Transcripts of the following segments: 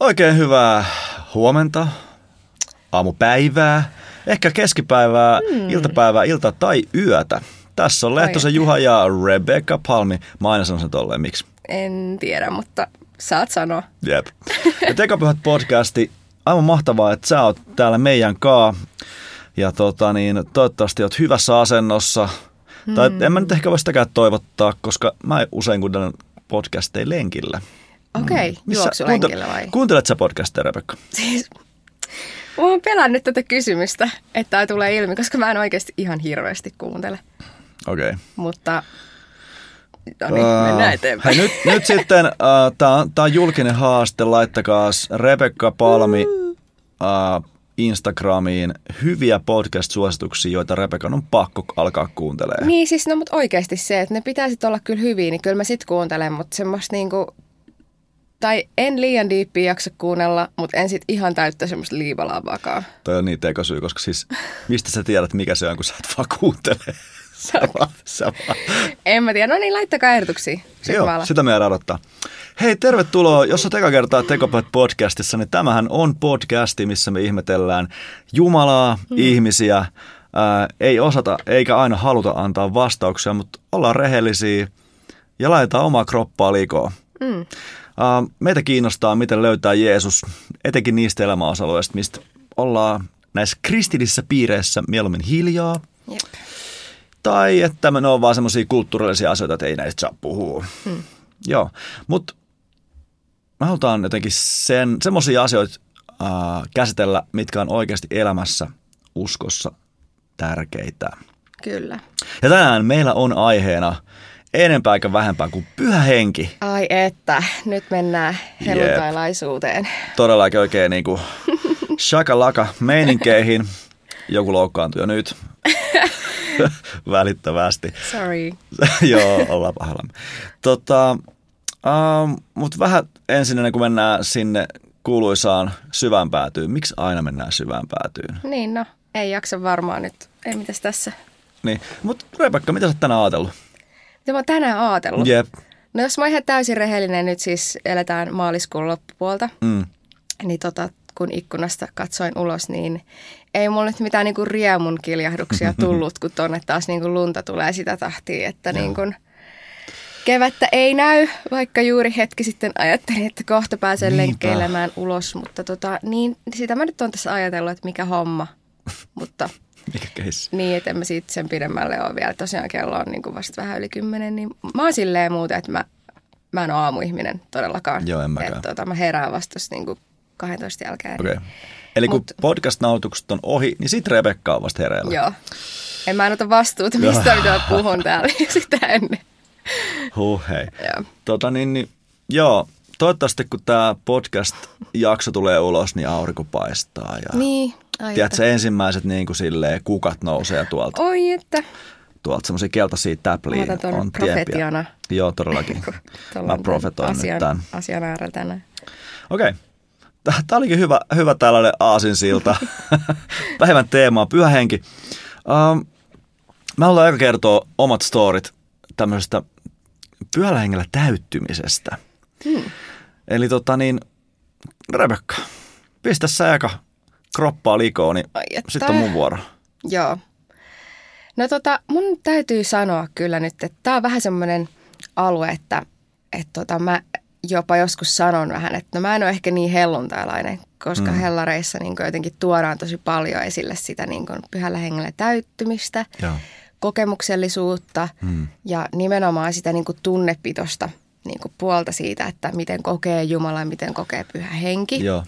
Oikein hyvää huomenta, aamupäivää, ehkä keskipäivää, mm. iltapäivää, ilta tai yötä. Tässä on Lehtosen Juha ja Rebecca Palmi. Mä aina sanon sen tolleen, miksi? En tiedä, mutta saat sanoa. Jep. Ja Tekopyhät podcasti, aivan mahtavaa, että sä oot täällä meidän kaa. Ja tota niin, toivottavasti oot hyvässä asennossa. Hmm. Tai en mä nyt ehkä voi sitäkään toivottaa, koska mä usein kuuntelen podcasteja lenkillä. Okei, okay, mm. juoksulenkillä vai? Kuuntelet sä podcasteja, Rebekka? Siis, mä oon pelännyt tätä kysymystä, että tämä tulee ilmi, koska mä en oikeasti ihan hirveästi kuuntele. Okei. Okay. Mutta No niin, uh, mennään eteenpäin. Hei, nyt, nyt sitten, uh, tämä on, on julkinen haaste, laittakaa Rebekka Palmi uh, Instagramiin hyviä podcast-suosituksia, joita Rebekan on pakko alkaa kuuntelemaan. Niin siis, no mutta oikeasti se, että ne pitäisi olla kyllä hyviä, niin kyllä mä sit kuuntelen, mutta semmoista niinku tai en liian diippiä jaksa kuunnella, mutta en sit ihan täyttä semmoista liivalavakaa. Toi on niin tekosyy, koska siis mistä sä tiedät, mikä se on, kun sä et vaan kuuntele. Sama, sama. En mä tiedä. No niin, laittakaa ehdotuksia. Joo, sitä meidän odottaa. Hei, tervetuloa. Jos on eka kertaa Tekopet podcastissa, niin tämähän on podcasti, missä me ihmetellään Jumalaa, mm. ihmisiä. Ää, ei osata eikä aina haluta antaa vastauksia, mutta ollaan rehellisiä ja laitetaan omaa kroppaa likoon. Mm. Uh, meitä kiinnostaa, miten löytää Jeesus, etenkin niistä elämäosa-alueista, mistä ollaan näissä kristillisissä piireissä mieluummin hiljaa. Jep. Tai että ne on vaan semmoisia kulttuurillisia asioita, että ei näistä saa puhua. Hmm. Joo, mutta me halutaan jotenkin sen, semmoisia asioita uh, käsitellä, mitkä on oikeasti elämässä, uskossa tärkeitä. Kyllä. Ja tänään meillä on aiheena – enempää eikä vähempää kuin pyhä henki. Ai että, nyt mennään helluntailaisuuteen. Yep. Todellakin oikein niin kuin shakalaka meininkeihin. Joku loukkaantui jo nyt. Välittävästi. Sorry. Joo, ollaan pahalla. Tota, um, Mutta vähän ensin ennen kuin mennään sinne kuuluisaan syvään päätyyn. Miksi aina mennään syvään päätyyn? Niin no, ei jaksa varmaan nyt. Ei mitäs tässä. Niin, mutta Rebekka, mitä sä oot tänään ajatellut? Mitä mä oon tänään ajatellut? Jep. No jos mä oon ihan täysin rehellinen, nyt siis eletään maaliskuun loppupuolta, mm. niin tota, kun ikkunasta katsoin ulos, niin ei mulla nyt mitään niinku riemun kiljahduksia tullut, kun tonne taas niinku lunta tulee sitä tahtia, että niinku kevättä ei näy, vaikka juuri hetki sitten ajattelin, että kohta pääsen Niinpä. lenkkeilemään ulos, mutta tota, niin sitä mä nyt on tässä ajatellut, että mikä homma, mutta mikä keissi? Niin, että en mä siitä sen pidemmälle ole vielä. Tosiaan kello on niin kuin vasta vähän yli kymmenen, niin mä oon silleen muuten, että mä, mä en ole aamuihminen todellakaan. Joo, en mäkään. Että, tota, mä herään vasta niin kuin 12 jälkeen. Okei. Okay. Eli kun Mut, podcast-nautukset on ohi, niin sit Rebekka on vasta hereillä. Joo. En mä ota vastuuta mistä, mitä mä puhun täällä sitä ennen. Huh, hei. Joo. Tota niin, niin, joo, toivottavasti kun tämä podcast-jakso tulee ulos, niin aurinko paistaa. Ja niin, Ai Tiedätkö, ensimmäiset niin kuin silleen, kukat nousee tuolta. Oi että. Tuolta semmoisia keltaisia täpliä on profetiana. Tiepiä. Joo, todellakin. Mä profetoin asian, nyt tämän. Asian äärellä tänään. Okei. Okay. Tämä olikin hyvä, hyvä tällainen aasinsilta. Päivän teema pyhä henki. Um, mä haluan aika kertoa omat storit tämmöisestä pyhällä hengellä täyttymisestä. Hmm. Eli tota niin, Rebekka, pistä sä aika kroppaa likoon, niin sitten on mun vuoro. Joo. No tota, mun täytyy sanoa kyllä nyt, että tämä on vähän semmoinen alue, että, että tota, mä jopa joskus sanon vähän, että no mä en ole ehkä niin helluntailainen, koska mm. hellareissa niin jotenkin tuodaan tosi paljon esille sitä niin pyhällä hengellä täyttymistä, Joo. kokemuksellisuutta mm. ja nimenomaan sitä niin tunnepitosta niin puolta siitä, että miten kokee Jumala ja miten kokee pyhä henki. Joo.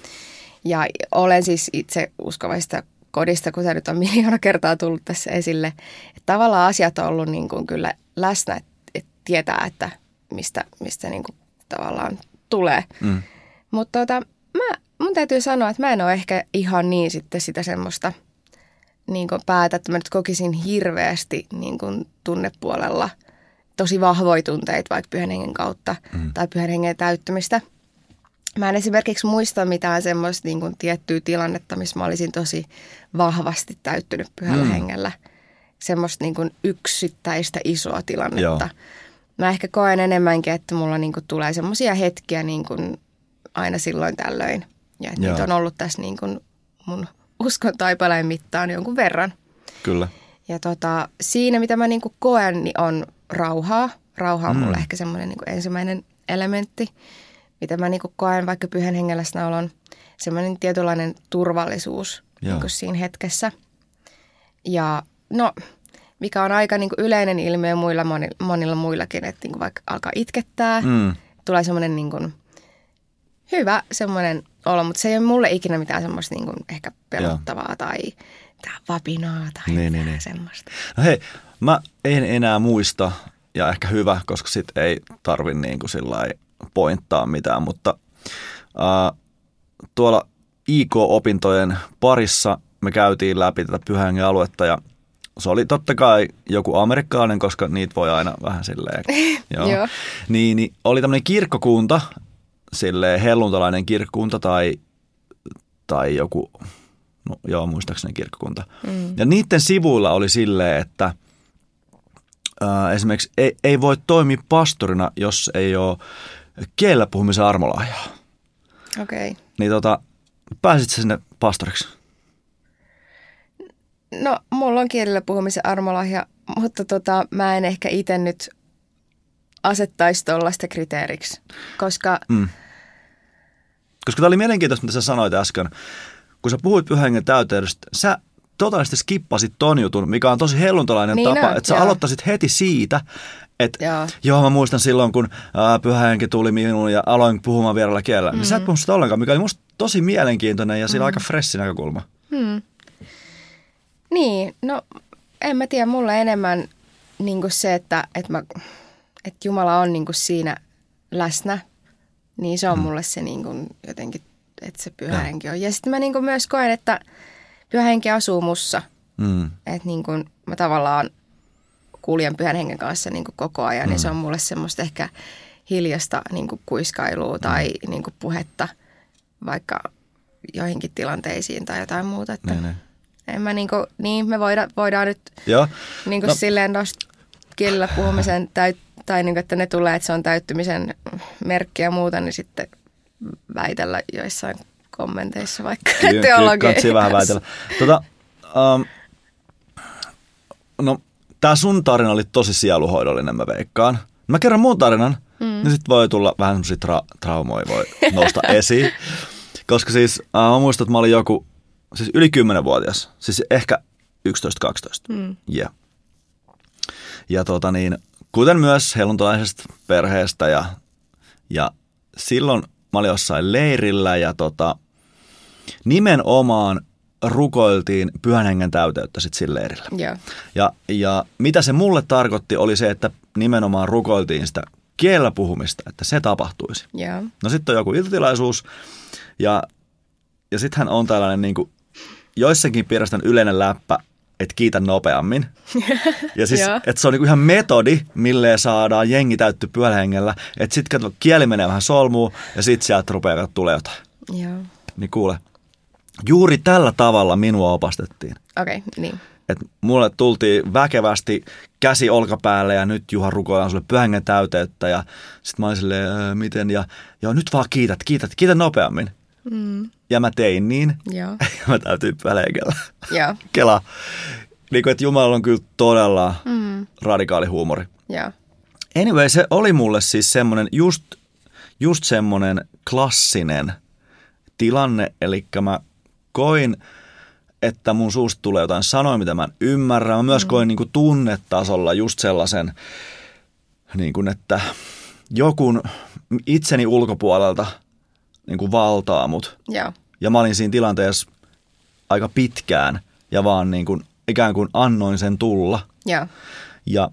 Ja olen siis itse uskovaista kodista, kun se nyt on miljoona kertaa tullut tässä esille. Että tavallaan asiat on ollut niin kuin kyllä läsnä, että, että tietää, että mistä, mistä niin kuin tavallaan tulee. Mm. Mutta tota, mä, mun täytyy sanoa, että mä en ole ehkä ihan niin sitten sitä semmoista niin päätä, että mä nyt kokisin hirveästi niin tunnepuolella tosi vahvoja tunteita vaikka pyhän hengen kautta mm. tai pyhän hengen täyttymistä – Mä en esimerkiksi muista mitään semmoista niin kuin tiettyä tilannetta, missä mä olisin tosi vahvasti täyttynyt pyhällä mm. hengellä. Semmoista niin kuin yksittäistä isoa tilannetta. Joo. Mä ehkä koen enemmänkin, että mulla niin kuin tulee semmoisia hetkiä niin kuin aina silloin tällöin. Ja että niitä on ollut tässä niin kuin mun uskon taipaleen mittaan jonkun verran. Kyllä. Ja tota, siinä, mitä mä niin kuin koen, niin on rauhaa. Rauha on mm. mulle ehkä semmoinen niin ensimmäinen elementti mitä mä niin koen vaikka pyhän hengellä on semmoinen tietynlainen turvallisuus niin siinä hetkessä. Ja no, mikä on aika niin yleinen ilmiö muilla, monilla, monilla muillakin, että niin vaikka alkaa itkettää, mm. tulee semmoinen niin hyvä semmoinen olo, mutta se ei ole mulle ikinä mitään semmoista niin ehkä pelottavaa Joo. tai vapinaa tai niin, niin, niin. semmoista. No hei, mä en enää muista, ja ehkä hyvä, koska sit ei tarvi niin kuin pointtaa mitään, mutta ää, tuolla IK-opintojen parissa me käytiin läpi tätä pyhän aluetta ja se oli totta kai joku amerikkalainen, koska niitä voi aina vähän silleen. joo. joo. Niin, niin, oli tämmöinen kirkkokunta, silleen helluntalainen kirkkokunta tai, tai joku, no joo muistaakseni kirkkokunta. Mm. Ja niiden sivuilla oli silleen, että ää, esimerkiksi ei, ei voi toimia pastorina, jos ei ole kielellä puhumisen armolahjaa. Okei. Okay. Niin tota, pääsit sinne pastoriksi? No, mulla on kielellä puhumisen armolahja, mutta tota, mä en ehkä itse nyt asettaisi tuollaista kriteeriksi, koska... Mm. Koska tämä oli mielenkiintoista, mitä sä sanoit äsken. Kun sä puhuit pyhän täyteydestä, sä totaalisesti skippasit ton jutun, mikä on tosi helluntalainen niin tapa, on, että sä joo. aloittaisit heti siitä, et, joo. joo, mä muistan silloin, kun ää, pyhä henki tuli minuun ja aloin puhumaan vierellä kielellä. Mm. Niin sä et puhunut sitä ollenkaan, mikä oli musta tosi mielenkiintoinen ja sillä mm. aika fressi näkökulma. Mm. Niin, no en mä tiedä, mulle enemmän niin se, että, että, mä, että Jumala on niin siinä läsnä, niin se on mm. mulle se niin kuin jotenkin, että se pyhä henki on. Ja sitten mä niin myös koen, että pyhä henki asuu mussa. Mm. Että niin kuin mä tavallaan kuljen pyhän hengen kanssa niin koko ajan, mm. niin se on mulle semmoista ehkä hiljasta niin kuin kuiskailua tai mm. niin kuin puhetta vaikka joihinkin tilanteisiin tai jotain muuta. Että niin, niin. En mä niin, kuin, niin me voida, voidaan nyt Joo. Niin kuin no. silleen tuosta kielellä puhumisen täyt, tai niin kuin, että ne tulee, että se on täyttymisen merkki ja muuta, niin sitten väitellä joissain kommenteissa vaikka teologiaa. Kyllä, vähän väitellä. Tota, um, no tämä sun tarina oli tosi sieluhoidollinen, mä veikkaan. Mä kerron muun tarinan, mm. niin sitten voi tulla vähän semmoisia tra- traumoja voi nousta esiin. Koska siis äh, mä muistan, että mä olin joku, siis yli 10-vuotias, siis ehkä 11-12. Mm. Yeah. Ja tota niin, kuten myös helluntalaisesta perheestä ja, ja silloin mä olin jossain leirillä ja tota, nimenomaan rukoiltiin pyhän hengen täyteyttä sitten sillä leirillä. Yeah. Ja, ja mitä se mulle tarkoitti oli se, että nimenomaan rukoiltiin sitä kielellä puhumista, että se tapahtuisi. Yeah. No sitten on joku iltatilaisuus ja, ja sittenhän on tällainen niin kuin, joissakin piirrastan yleinen läppä, että kiitä nopeammin. Ja siis, että se on niinku ihan metodi, mille saadaan jengi täytty pyörähengellä. Että sitten kieli menee vähän solmuun ja sitten sieltä rupeaa tulee jotain. Joo. Niin kuule, Juuri tällä tavalla minua opastettiin. Okei, okay, niin. Et mulle tultiin väkevästi käsi olkapäälle ja nyt Juha rukoillaan sulle pyhängen täyteyttä ja sitten mä olin silleen, miten ja joo nyt vaan kiität, kiität, kiität nopeammin. Mm. Ja mä tein niin. Joo. ja mä täytyy pelekellä. Joo. Kela. Niin kuin, että Jumala on kyllä todella mm. radikaali huumori. Joo. Anyway, se oli mulle siis semmoinen just, just semmoinen klassinen tilanne, eli mä koin, että mun suusta tulee jotain sanoja, mitä mä en ymmärrä. Mä myös mm. koin niin kuin tunnetasolla just sellaisen, niin kuin, että joku itseni ulkopuolelta niin kuin valtaa mut. Ja. ja mä olin siinä tilanteessa aika pitkään ja vaan niin kuin, ikään kuin annoin sen tulla. Ja, ja,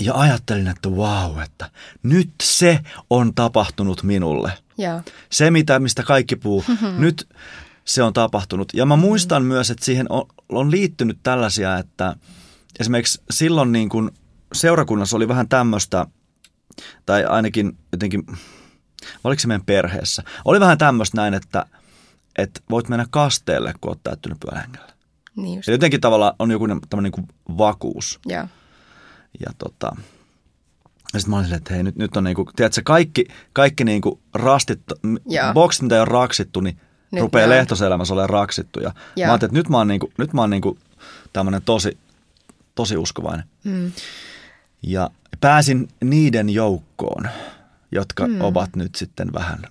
ja ajattelin, että wow, että nyt se on tapahtunut minulle. Ja. Se, mitä, mistä kaikki puhuu. nyt se on tapahtunut. Ja mä muistan mm. myös, että siihen on, on liittynyt tällaisia, että esimerkiksi silloin niin kuin seurakunnassa oli vähän tämmöistä, tai ainakin jotenkin vai oliko se meidän perheessä. Oli vähän tämmöistä näin, että, että voit mennä kasteelle, kun oot täyttynyt pyhällä hengellä. Niin just. Ja jotenkin tavalla on joku tämmöinen niin kuin vakuus. Joo. Ja tota, ja sitten mä olin silleen, että hei, nyt, nyt on niinku, tiedätkö, kaikki, kaikki niinku rastit, Joo. boksit, mitä ei ole raksittu, niin Nyt rupeaa ne on. lehtoselämässä olemaan raksittu. Ja mä Joo. ajattelin, että nyt mä oon, niinku, nyt mä oon niinku tämmöinen tosi, tosi uskovainen. Mm. Ja pääsin niiden joukkoon, jotka mm. ovat nyt sitten vähän,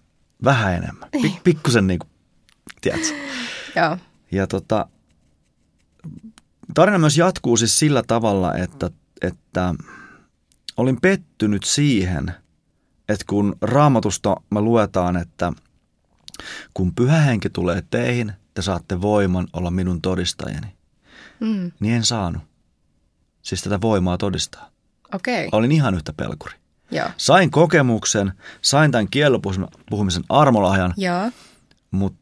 vähän enemmän. Niin. Pik, pikkusen niinku, tiedätkö. Joo. Ja tota, tarina myös jatkuu siis sillä tavalla, että, että olin pettynyt siihen, että kun raamatusta me luetaan, että kun pyhä henki tulee teihin, te saatte voiman olla minun todistajani, Mm. niin en saanut. Siis tätä voimaa todistaa. Okei. Okay. Olin ihan yhtä pelkuri. Joo. Sain kokemuksen, sain tämän kiellopuhumisen armolahjan, Joo. mutta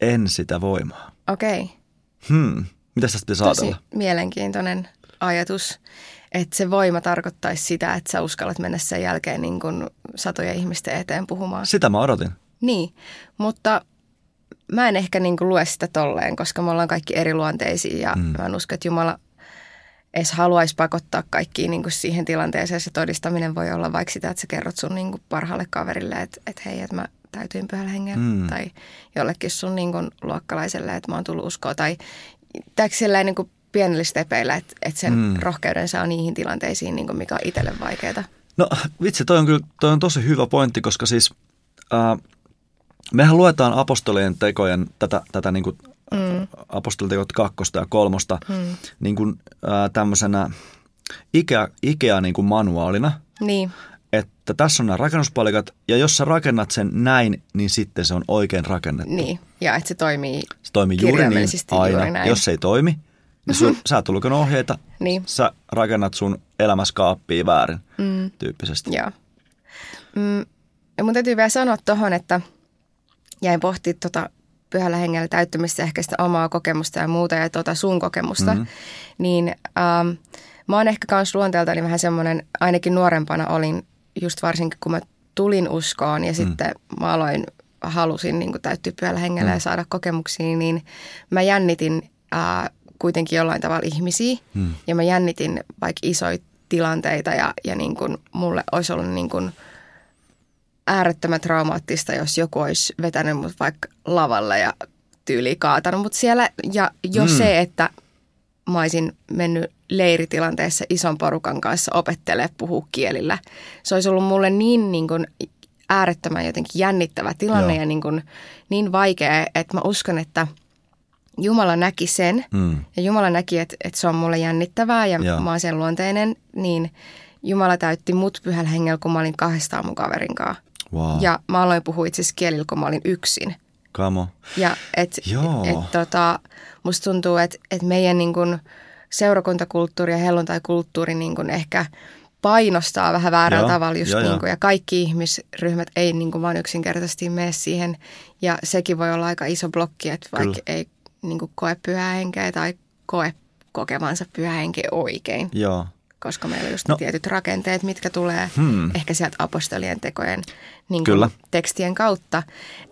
en sitä voimaa. Okei. Okay. Hmm, mitä tästä pitäisi Tosi ajatella? mielenkiintoinen ajatus, että se voima tarkoittaisi sitä, että sä uskallat mennä sen jälkeen niin kuin satojen ihmisten eteen puhumaan. Sitä mä odotin. Niin, mutta mä en ehkä niin kuin lue sitä tolleen, koska me ollaan kaikki eriluonteisia ja mm. mä en usko, että Jumala edes haluaisi pakottaa kaikkiin niin kuin siihen tilanteeseen. Se todistaminen voi olla vaikka sitä, että sä kerrot sun niin kuin parhaalle kaverille, että, että hei, että mä täytyin pyhällä hengellä. Mm. Tai jollekin sun niin kuin luokkalaiselle, että mä oon tullut uskoa. Tai silleen niin kuin pienellä stepeillä, että, että sen mm. rohkeuden saa niihin tilanteisiin, niin kuin mikä on itselle vaikeaa. No vitsi, toi on kyllä toi on tosi hyvä pointti, koska siis äh, mehän luetaan apostolien tekojen tätä, tätä niin kuin, mm. apostolitekot kakkosta ja kolmosta Mm. niin kuin, äh, tämmöisenä Ikea, Ikea niin kuin manuaalina, Niin, että tässä on nämä rakennuspalikat ja jos sä rakennat sen näin, niin sitten se on oikein rakennettu. niin. Ja että se toimii Se toimii juuri niin aina. juuri näin. Jos se ei toimi, niin sun, sä et lukenut ohjeita, Niin. sä rakennat sun elämäskaappia väärin Mm. tyyppisesti. Joo. Mm, ja mun täytyy vielä sanoa tuohon, että jäin pohtimaan tota pyhällä hengellä täyttämistä, ehkä sitä omaa kokemusta ja muuta ja tota sun kokemusta, Mhm. mm-hmm. niin ähm, mä oon ehkä kans luonteeltani vähän semmoinen, ainakin nuorempana olin, just varsinkin kun mä tulin uskoon ja mm. sitten mä aloin, halusin niin täyttyä pyhällä hengellä mm. ja saada kokemuksia, niin mä jännitin äh, kuitenkin jollain tavalla ihmisiä Mm. ja mä jännitin vaikka isoja tilanteita ja, ja niin kuin mulle olisi ollut niin kuin äärettömän traumaattista, jos joku olisi vetänyt mut vaikka lavalle ja tyyli kaatanut mut siellä. Ja jo Mm. se, että mä olisin mennyt leiritilanteessa ison porukan kanssa opettelee puhua kielillä. Se olisi ollut mulle niin, niin kuin äärettömän jotenkin jännittävä tilanne Joo. ja niin, kuin, niin vaikea, että mä uskon, että Jumala näki sen Mm. ja Jumala näki, että, että se on mulle jännittävää ja Joo. mä oon sen luonteinen, niin Jumala täytti mut pyhällä hengellä, kun mä olin kahdestaan mun kaverin kanssa. Wow. Ja mä aloin puhua itse asiassa kielillä, kun mä olin yksin. Kamo. Ja et, Joo. et, tota, musta tuntuu, että et meidän niin kun seurakuntakulttuuri ja helluntaikulttuuri niin kun ehkä painostaa vähän väärällä Joo, tavalla just joo, niin kun, ja kaikki ihmisryhmät ei niin kun vaan yksinkertaisesti mene siihen. Ja sekin voi olla aika iso blokki, että vaikka Kyllä. ei niin kun koe pyhää henkeä tai koe kokevansa pyhä henkeä oikein, Joo. Koska meillä on just No. tietyt rakenteet, mitkä tulee Hmm. ehkä sieltä apostolien tekojen niin Kyllä. kuin, tekstien kautta.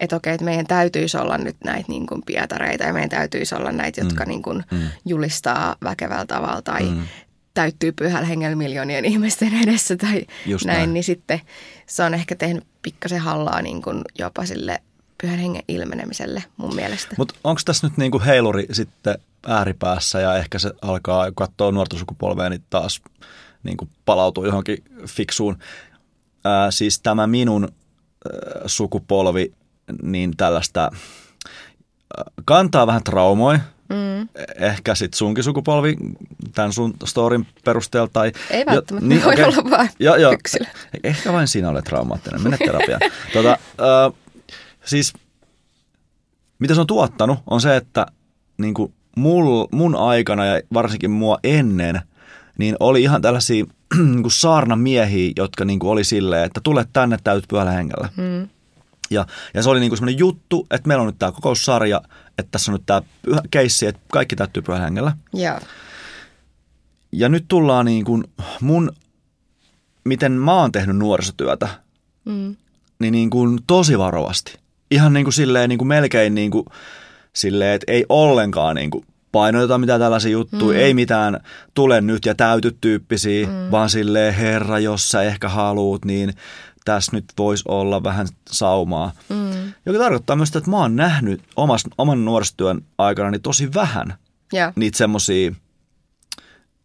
Että okei, että meidän täytyisi olla nyt näitä niin kuin, pietareita ja meidän täytyisi olla näitä, jotka Hmm. niin kuin, Hmm. julistaa väkevällä tavalla tai Hmm. täyttyy pyhällä hengellä miljoonien ihmisten edessä tai Just näin, näin. niin sitten se on ehkä tehnyt pikkasen hallaa niin kuin, jopa sille pyhän hengen ilmenemiselle mun mielestä. Mutta onko tässä nyt niinku heiluri sitten ääripäässä ja ehkä se alkaa, kun katsoo nuorta sukupolvea, niin taas niinku palautuu johonkin fiksuun. Ää, siis tämä minun ää, sukupolvi, niin tällaista ää, kantaa vähän traumoja. Mm. Ehkä sitten sunkin sukupolvi tämän sun storin perusteella. Tai, Ei välttämättä, niin, voi okei. olla vaan Joo, joo. yksilö. Ehkä vain sinä olet traumaattinen. Mene terapiaan. tota, siis mitä se on tuottanut, on se, että niin kuin mul, mun aikana ja varsinkin mua ennen, niin oli ihan tällaisia niin kuin saarnamiehiä, jotka niin kuin oli silleen, että tule tänne täyt pyhällä hengellä. Mm. Ja, ja se oli niin kuin semmoinen juttu, että meillä on nyt tämä kokoussarja, että tässä on nyt tämä pyhä keissi, että kaikki täyttyy pyhällä hengellä. Joo. Ja nyt tullaan niin kuin mun, miten mä oon tehnyt nuorisotyötä, Mm. niin, niin kuin tosi varovasti. Ihan niin kuin silleen niin kuin melkein niin kuin silleen, että ei ollenkaan niin kuin painoita mitään tällaisia juttuja, mm. ei mitään tule nyt ja täyty tyyppisiä, mm. vaan silleen herra, jos sä ehkä haluut, niin tässä nyt voisi olla vähän saumaa. Mm. Joka tarkoittaa myös sitä, että mä oon nähnyt omas, oman nuorisotyön aikana niin tosi vähän yeah. niitä semmosia,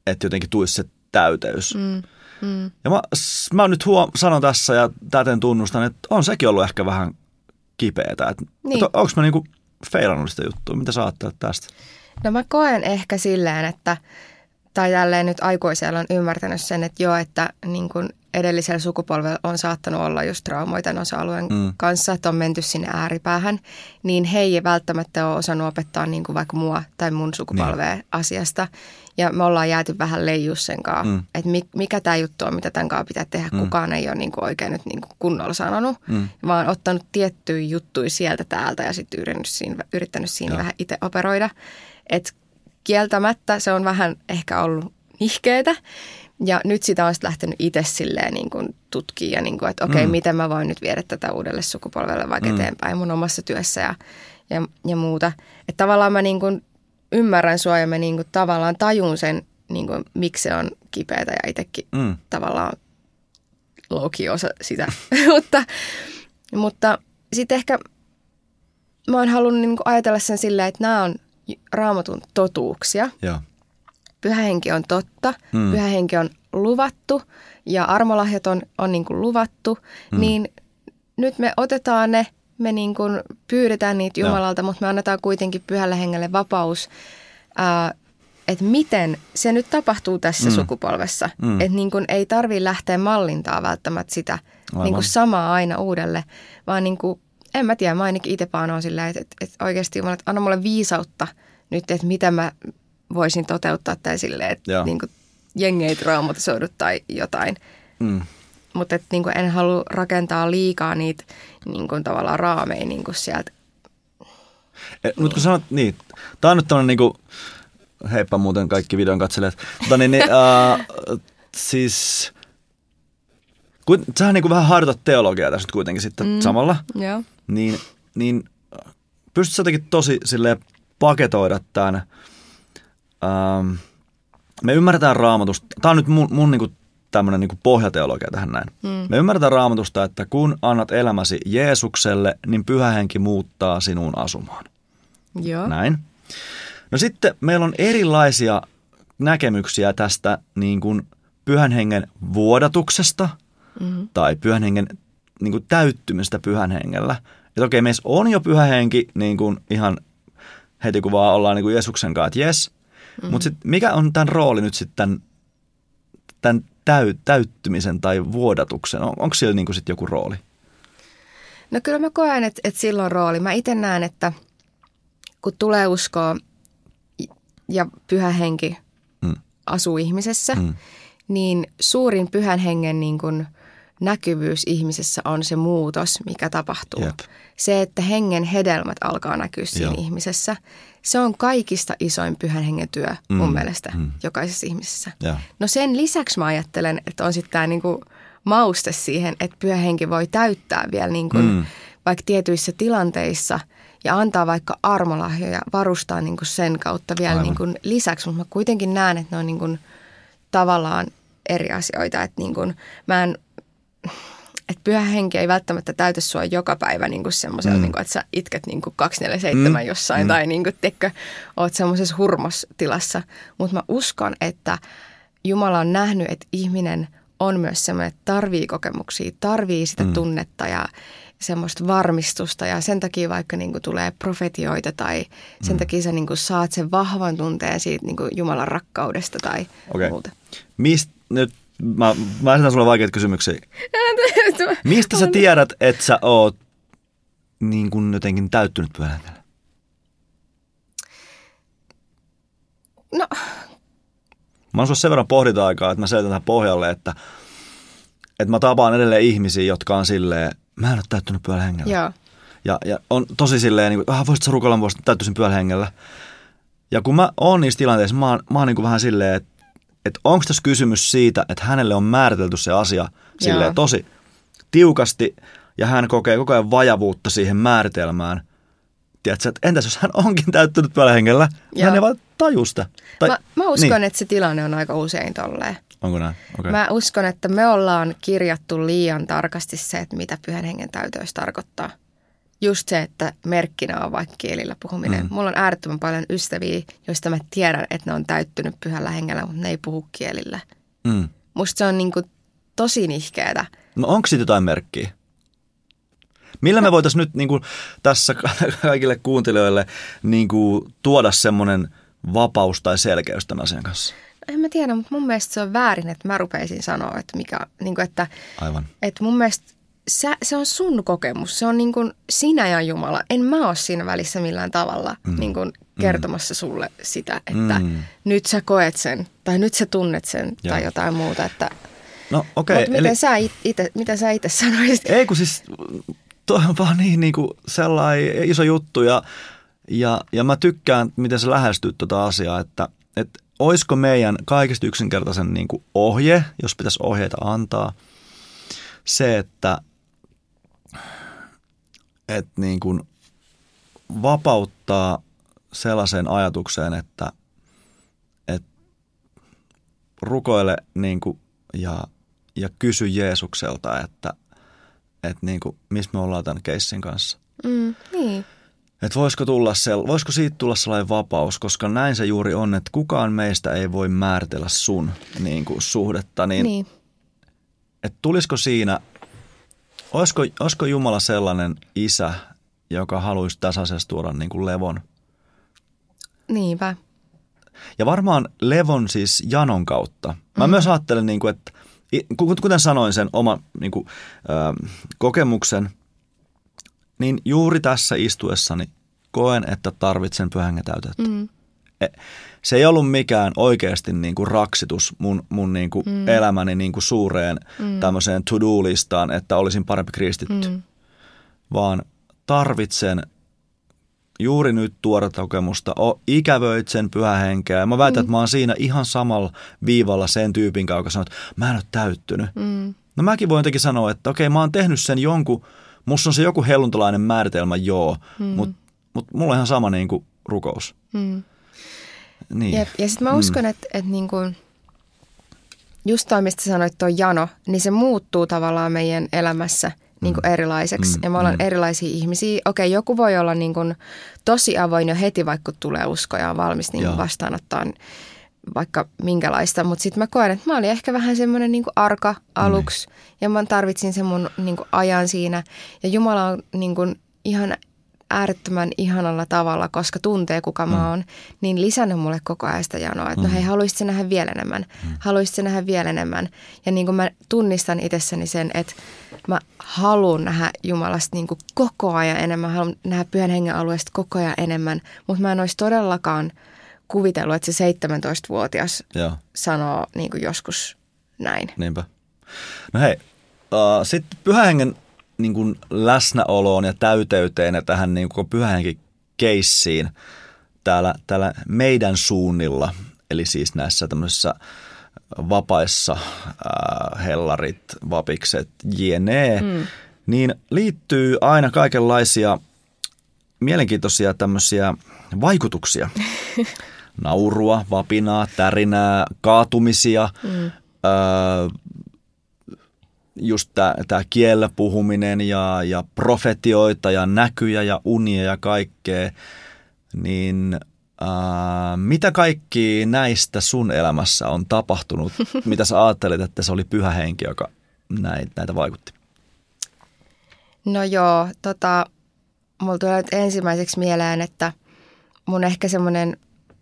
että jotenkin tuisi se täyteys. Mm. Mm. Ja mä, mä nyt huom- sanon tässä ja täten tunnustan, että on sekin ollut ehkä vähän kipeätä. Että, niin. että onko mä niinku feilannut sitä juttua? Mitä sä ajattelet tästä? No mä koen ehkä silleen, että tai jälleen nyt aikuisella on ymmärtänyt sen, että joo, että niin kuin edellisellä sukupolvella on saattanut olla just traumoita osa-alueen mm. kanssa, että on menty sinne ääripäähän, niin he ei välttämättä ole osannut opettaa niin kuin vaikka mua tai mun sukupolvea niin. asiasta. Ja me ollaan jääty vähän leijus sen kanssa, mm. että mikä tämä juttu on, mitä tämän kanssa pitää tehdä. Mm. Kukaan ei ole niin kuin oikein nyt niin kuin kunnolla sanonut, mm. vaan ottanut tiettyjä juttuja sieltä täältä ja sitten yrittänyt siinä, yrittänyt siinä vähän itse operoida. Että kieltämättä se on vähän ehkä ollut nihkeetä. Ja nyt sitä on lähtenyt itse silleen niin kuin tutkia, niin kuin, että okei, okay, mm. miten mä voin nyt viedä tätä uudelle sukupolvelle vaikka mm. eteenpäin mun omassa työssä ja, ja, ja muuta. Että tavallaan mä niin kuin ymmärrän sua ja mä niin kuin tavallaan tajun sen, niin kuin, miksi se on kipeätä ja itsekin mm. tavallaan louki osa sitä. mutta mutta sitten ehkä mä oon halunnut niin kuin ajatella sen silleen, että nämä on raamatun totuuksia. Joo. Pyhä henki on totta, mm. pyhä henki on luvattu ja armolahjat on, on niin kuin luvattu, mm. niin nyt me otetaan ne, me niin kuin pyydetään niitä Jumalalta, Joo. mutta me annetaan kuitenkin pyhälle hengelle vapaus, ää, että miten se nyt tapahtuu tässä mm. sukupolvessa. Mm. Että niin kuin ei tarvi lähteä mallintaa välttämättä sitä niin kuin samaa aina uudelle, vaan niin kuin en mä tiedä, mä ainakin itse vaan on silleen, että, että, että oikeasti Jumala, että anna mulle viisautta nyt, että mitä mä voisin toteuttaa tai silleen, että niin kuin, jengi ei traumatisoidu tai jotain. Mm. Mutta niin en halua rakentaa liikaa niitä niin kuin, tavallaan raameja niin kuin sieltä. Et, mutta kun sanot, niin, tämä on nyt tämmöinen niin kuin, heippa muuten kaikki videon katselijat, mutta niin, niin uh, siis kun, sähän niin kuin vähän harjoitat teologiaa tässä kuitenkin sitten mm, samalla. Joo niin, niin pystytkö jotenkin tosi sille paketoida tämän, ähm, me ymmärretään raamatusta, tämä on nyt mun, mun niinku tämmöinen niinku pohjateologia tähän näin. Mm. Me ymmärretään raamatusta, että kun annat elämäsi Jeesukselle, niin pyhä henki muuttaa sinuun asumaan. Joo. Näin. No sitten meillä on erilaisia näkemyksiä tästä niin kuin pyhän hengen vuodatuksesta mm-hmm. tai pyhän hengen niin kuin täyttymistä pyhän hengellä. Että okei, meissä on jo pyhä henki niin kuin ihan heti kun vaan ollaan niin kuin Jeesuksen kanssa, että jes. Mm-hmm. Mutta sitten mikä on tämän rooli nyt sitten tämän täy, täyttymisen tai vuodatuksen? On, onko siellä niin kuin sit joku rooli? No kyllä mä koen, että, että sillä on rooli. Mä itse näen, että kun tulee uskoa ja pyhä henki mm. asuu ihmisessä, mm. niin suurin pyhän hengen niin kuin – näkyvyys ihmisessä on se muutos, mikä tapahtuu. Jep. Se, että hengen hedelmät alkaa näkyä siinä Joo. ihmisessä, se on kaikista isoin pyhän hengen työ mm. mun mielestä mm. jokaisessa ihmisessä. Ja. No sen lisäksi mä ajattelen, että on sitten tämä niinku mauste siihen, että pyhä henki voi täyttää vielä niinku mm. vaikka tietyissä tilanteissa ja antaa vaikka armolahjoja, varustaa niinku sen kautta vielä niinku lisäksi. Mutta mä kuitenkin näen, että ne on niinku tavallaan eri asioita. Että niinku, mä en että pyhä henki ei välttämättä täytä sua joka päivä niin kuin semmoisella, mm. niin kuin, että sä itket niin kuin 247 mm. jossain mm. tai niin kuin, tekkö, oot semmoisessa hurmostilassa. Mutta mä uskon, että Jumala on nähnyt, että ihminen on myös semmoinen, että tarvii kokemuksia, tarvii sitä mm. tunnetta ja semmoista varmistusta ja sen takia vaikka niin kuin tulee profetioita tai sen mm. takia sä niin kuin saat sen vahvan tunteen siitä niin kuin Jumalan rakkaudesta tai okay. muuta. Mist, nyt Mä, mä esitän sulle vaikeita kysymyksiä. Mistä sä tiedät, että sä oot niin kuin jotenkin täyttynyt pyörällä? No. Mä oon sen verran pohdita aikaa, että mä selitän tähän pohjalle, että, että mä tapaan edelleen ihmisiä, jotka on silleen, mä en ole täyttynyt pyörällä hengellä. Joo. Ja, ja on tosi silleen, niin kuin, ah, voisit sä rukoilla, mä täyttyisin pyörällä hengellä. Ja kun mä oon niissä tilanteissa, mä oon, mä oon niin kuin vähän silleen, että että onko tässä kysymys siitä, että hänelle on määritelty se asia silleen tosi tiukasti ja hän kokee koko ajan vajavuutta siihen määritelmään. Tiedätkö, että entäs jos hän onkin täyttynyt pyörähengellä, Joo. hän ei vaan taju sitä. Tai, Mä, mä uskon, niin. että se tilanne on aika usein tolleen. Onko näin? Okay. Mä uskon, että me ollaan kirjattu liian tarkasti se, että mitä pyhän hengen täytöys tarkoittaa. Just se, että merkkinä on vaikka kielillä puhuminen. Mm. Mulla on äärettömän paljon ystäviä, joista mä tiedän, että ne on täyttynyt pyhällä hengellä, mutta ne ei puhu kielillä. Mm. Musta se on niinku tosi nihkeetä. No onko siitä jotain merkkiä? Millä me voitaisiin nyt niin kuin, tässä kaikille kuuntelijoille niin kuin, tuoda semmoinen vapaus tai selkeys tämän asian kanssa? En mä tiedä, mutta mun mielestä se on väärin, että mä rupeisin sanoa, että, mikä, niin kuin, että, Aivan. että mun mielestä sä, se on sun kokemus. Se on niin kuin sinä ja Jumala. En mä ole siinä välissä millään tavalla mm. niin kuin kertomassa sulle sitä, että Mm. mm. nyt sä koet sen tai nyt sä tunnet sen Joo. tai jotain muuta. Että, No okei. okay, miten, sä it, ite, mitä sä itse sanoisit? Ei kun siis, toi on vaan niin, niin kuin sellainen iso juttu ja, ja, ja mä tykkään, miten se lähestyy tuota asiaa, että, että olisiko meidän kaikista yksinkertaisen niin kuin ohje, jos pitäisi ohjeita antaa, se, että, että niin kuin vapauttaa sellaiseen ajatukseen, että, että rukoile niin kuin, ja, ja kysy Jeesukselta, että, että niin kuin, missä me ollaan tämän keissin kanssa. Mm, niin. Että voisiko, tulla sel, voisiko siitä tulla sellainen vapaus, koska näin se juuri on, että kukaan meistä ei voi määritellä sun niin kuin, suhdetta. Niin, niin. Että tulisiko siinä, olisiko, olisiko Jumala sellainen isä, joka haluaisi asiassa tuoda niin kuin levon? Niinpä. Ja varmaan levon siis janon kautta. Mä mm. myös ajattelen, niin kuin, että kuten sanoin sen oman niin kuin, ö, kokemuksen, niin juuri tässä istuessani koen, että tarvitsen pyhän täytettä. Mm. Se ei ollut mikään oikeasti niin kuin raksitus mun, mun niin kuin mm. elämäni niin kuin suureen mm. tämmöiseen to-do-listaan, että olisin parempi kristitty, Mm. vaan tarvitsen juuri nyt tuoretta kokemusta, o, ikävöit sen pyhähenkeä. Ja mä väitän, mm. että mä oon siinä ihan samalla viivalla sen tyypin kanssa, joka sanoo, että mä en ole täyttynyt. Mm. No mäkin voin jotenkin sanoa, että okei, mä oon tehnyt sen jonkun, musta on se joku helluntalainen määritelmä, joo, mm. mutta mut mulla on ihan sama niin kuin rukous. Mm. Niin. Jep. Ja sitten mä uskon, että, että niin kuin, just toi, mistä sanoit tuo jano, niin se muuttuu tavallaan meidän elämässä niin kuin erilaiseksi. Mm, Ja me ollaan mm. erilaisia ihmisiä. Okei, joku voi olla niin kuin tosi avoin jo heti, vaikka tulee usko ja on valmis niin kuin vastaanottaa vaikka minkälaista. Mutta sitten mä koen, että mä olin ehkä vähän semmoinen niin kuin arka aluksi. Ja mä tarvitsin sen mun niin kuin ajan siinä. Ja Jumala on niin kuin ihan äärettömän ihanalla tavalla, koska tuntee kuka mä oon, niin lisännyt mulle koko ajan sitä janoa. Että no hei, haluaisit sä nähdä vielä enemmän? Haluaisit sä nähdä vielä enemmän? Ja niin kuin mä tunnistan itsessäni sen, että mä haluan nähdä Jumalasta niin kuin koko ajan enemmän. Mä haluan nähdä pyhän hengen alueesta koko ajan enemmän. Mutta mä en olisi todellakaan kuvitellut, että se 17-vuotias Joo, sanoo niin kuin joskus näin. niinpä. No hei, uh, sitten pyhähengen niin kuin läsnäoloon ja täyteyteen ja tähän niin kuin pyhähengen keissiin täällä, täällä meidän suunnilla, eli siis näissä tämmöisissä vapaissa äh, hellarit, vapikset, jne, mm. niin liittyy aina kaikenlaisia mielenkiintoisia tämmöisiä vaikutuksia. Naurua, vapinaa, tärinää, kaatumisia, mm. öö, just tämä kielellä puhuminen ja, ja profetioita ja näkyjä ja unia ja kaikkea, niin ää, mitä kaikki näistä sun elämässä on tapahtunut? mitä sä ajattelet, että se oli pyhä henki, joka näitä, näitä vaikutti? No joo, tota, mulla tulee nyt ensimmäiseksi mieleen, että mun ehkä semmoinen,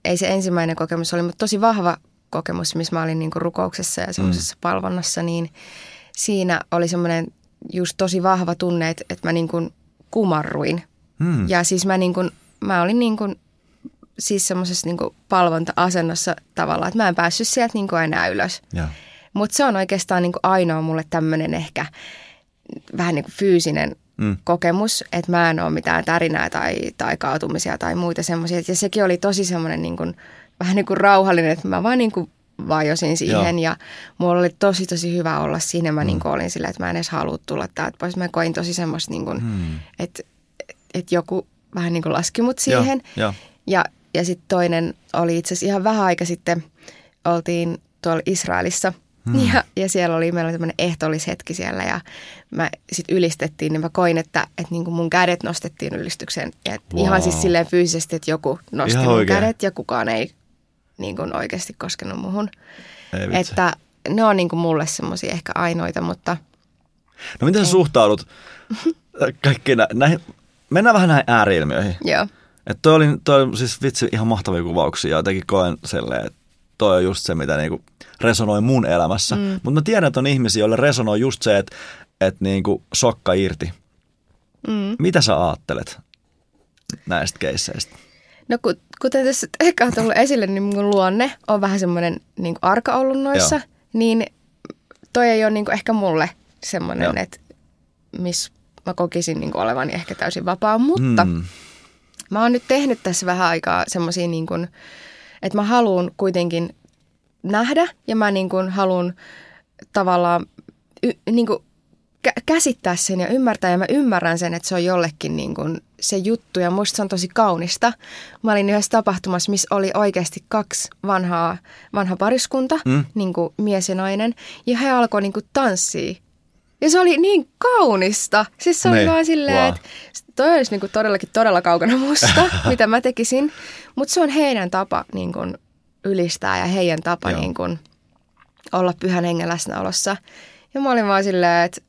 ei se ensimmäinen kokemus oli, mutta tosi vahva kokemus, missä mä olin niinku rukouksessa ja semmoisessa mm. palvonnassa, niin siinä oli semmoinen just tosi vahva tunne, että, että mä niinku kumarruin. Hmm. Ja siis mä, niinku, mä olin niinku, siis semmoisessa niinku palvonta-asennossa tavallaan, että mä en päässyt sieltä niinku enää ylös. Mutta se on oikeastaan niinku ainoa mulle tämmöinen ehkä vähän niin kuin fyysinen mm. kokemus, että mä en ole mitään tärinää tai, tai kaatumisia tai muita semmoisia. Ja sekin oli tosi semmoinen niin kuin, vähän niin kuin rauhallinen, että mä vaan niin kuin vajosin siihen Joo. ja mulla oli tosi tosi hyvä olla siinä. Mä mm. niin olin silleen, että mä en edes halua tulla täältä pois. Mä koin tosi semmoista, niin kuin, hmm. että, että joku vähän niin kuin laski mut siihen. Joo, jo. Ja, ja sitten toinen oli itse asiassa ihan vähän aika sitten, oltiin tuolla Israelissa – Hmm. Ja, ja siellä oli, meillä oli tämmöinen ehtoollishetki siellä ja mä sitten ylistettiin, niin mä koin, että, että niin kuin mun kädet nostettiin ylistykseen. Ja wow. Ihan siis silleen fyysisesti, että joku nosti ihan mun oikein. kädet ja kukaan ei niin kuin oikeasti koskenut muhun. Ei että ne on niin kuin mulle semmoisia ehkä ainoita, mutta... No miten sä suhtaudut kaikkiin näihin, mennään vähän näihin ääriilmiöihin. Joo. Että toi oli, toi oli siis vitsi ihan mahtavia kuvauksia ja jotenkin koen silleen, että toi on just se, mitä niinku resonoi mun elämässä. Mm. Mutta mä tiedän, että on ihmisiä, joille resonoi just se, että, että niinku sokka irti. Mm. Mitä sä ajattelet näistä keisseistä? No kuten tässä ehkä on tullut esille, niin mun luonne on vähän semmoinen niin arka ollut noissa, Joo. niin toi ei ole niin ehkä mulle semmoinen, että missä mä kokisin niin olevani ehkä täysin vapaa, mutta mm. mä oon nyt tehnyt tässä vähän aikaa semmoisia niin kuin, että mä haluan kuitenkin nähdä ja mä niin kuin haluan tavallaan y, niin kuin käsittää sen ja ymmärtää ja mä ymmärrän sen, että se on jollekin niin kuin se juttu ja musta se on tosi kaunista. Mä olin yhdessä tapahtumassa, missä oli oikeasti kaksi vanhaa, vanha pariskunta, mm. niin kuin mies ja nainen, ja he alkoi niin kuin tanssia. Ja se oli niin kaunista. Siis se oli niin. vaan silleen, wow. että toi olisi niin kuin todellakin todella kaukana musta, mitä mä tekisin. Mutta se on heidän tapa niin kuin ylistää ja heidän tapa niin kuin olla pyhän hengen läsnäolossa. Ja mä olin vaan silleen, että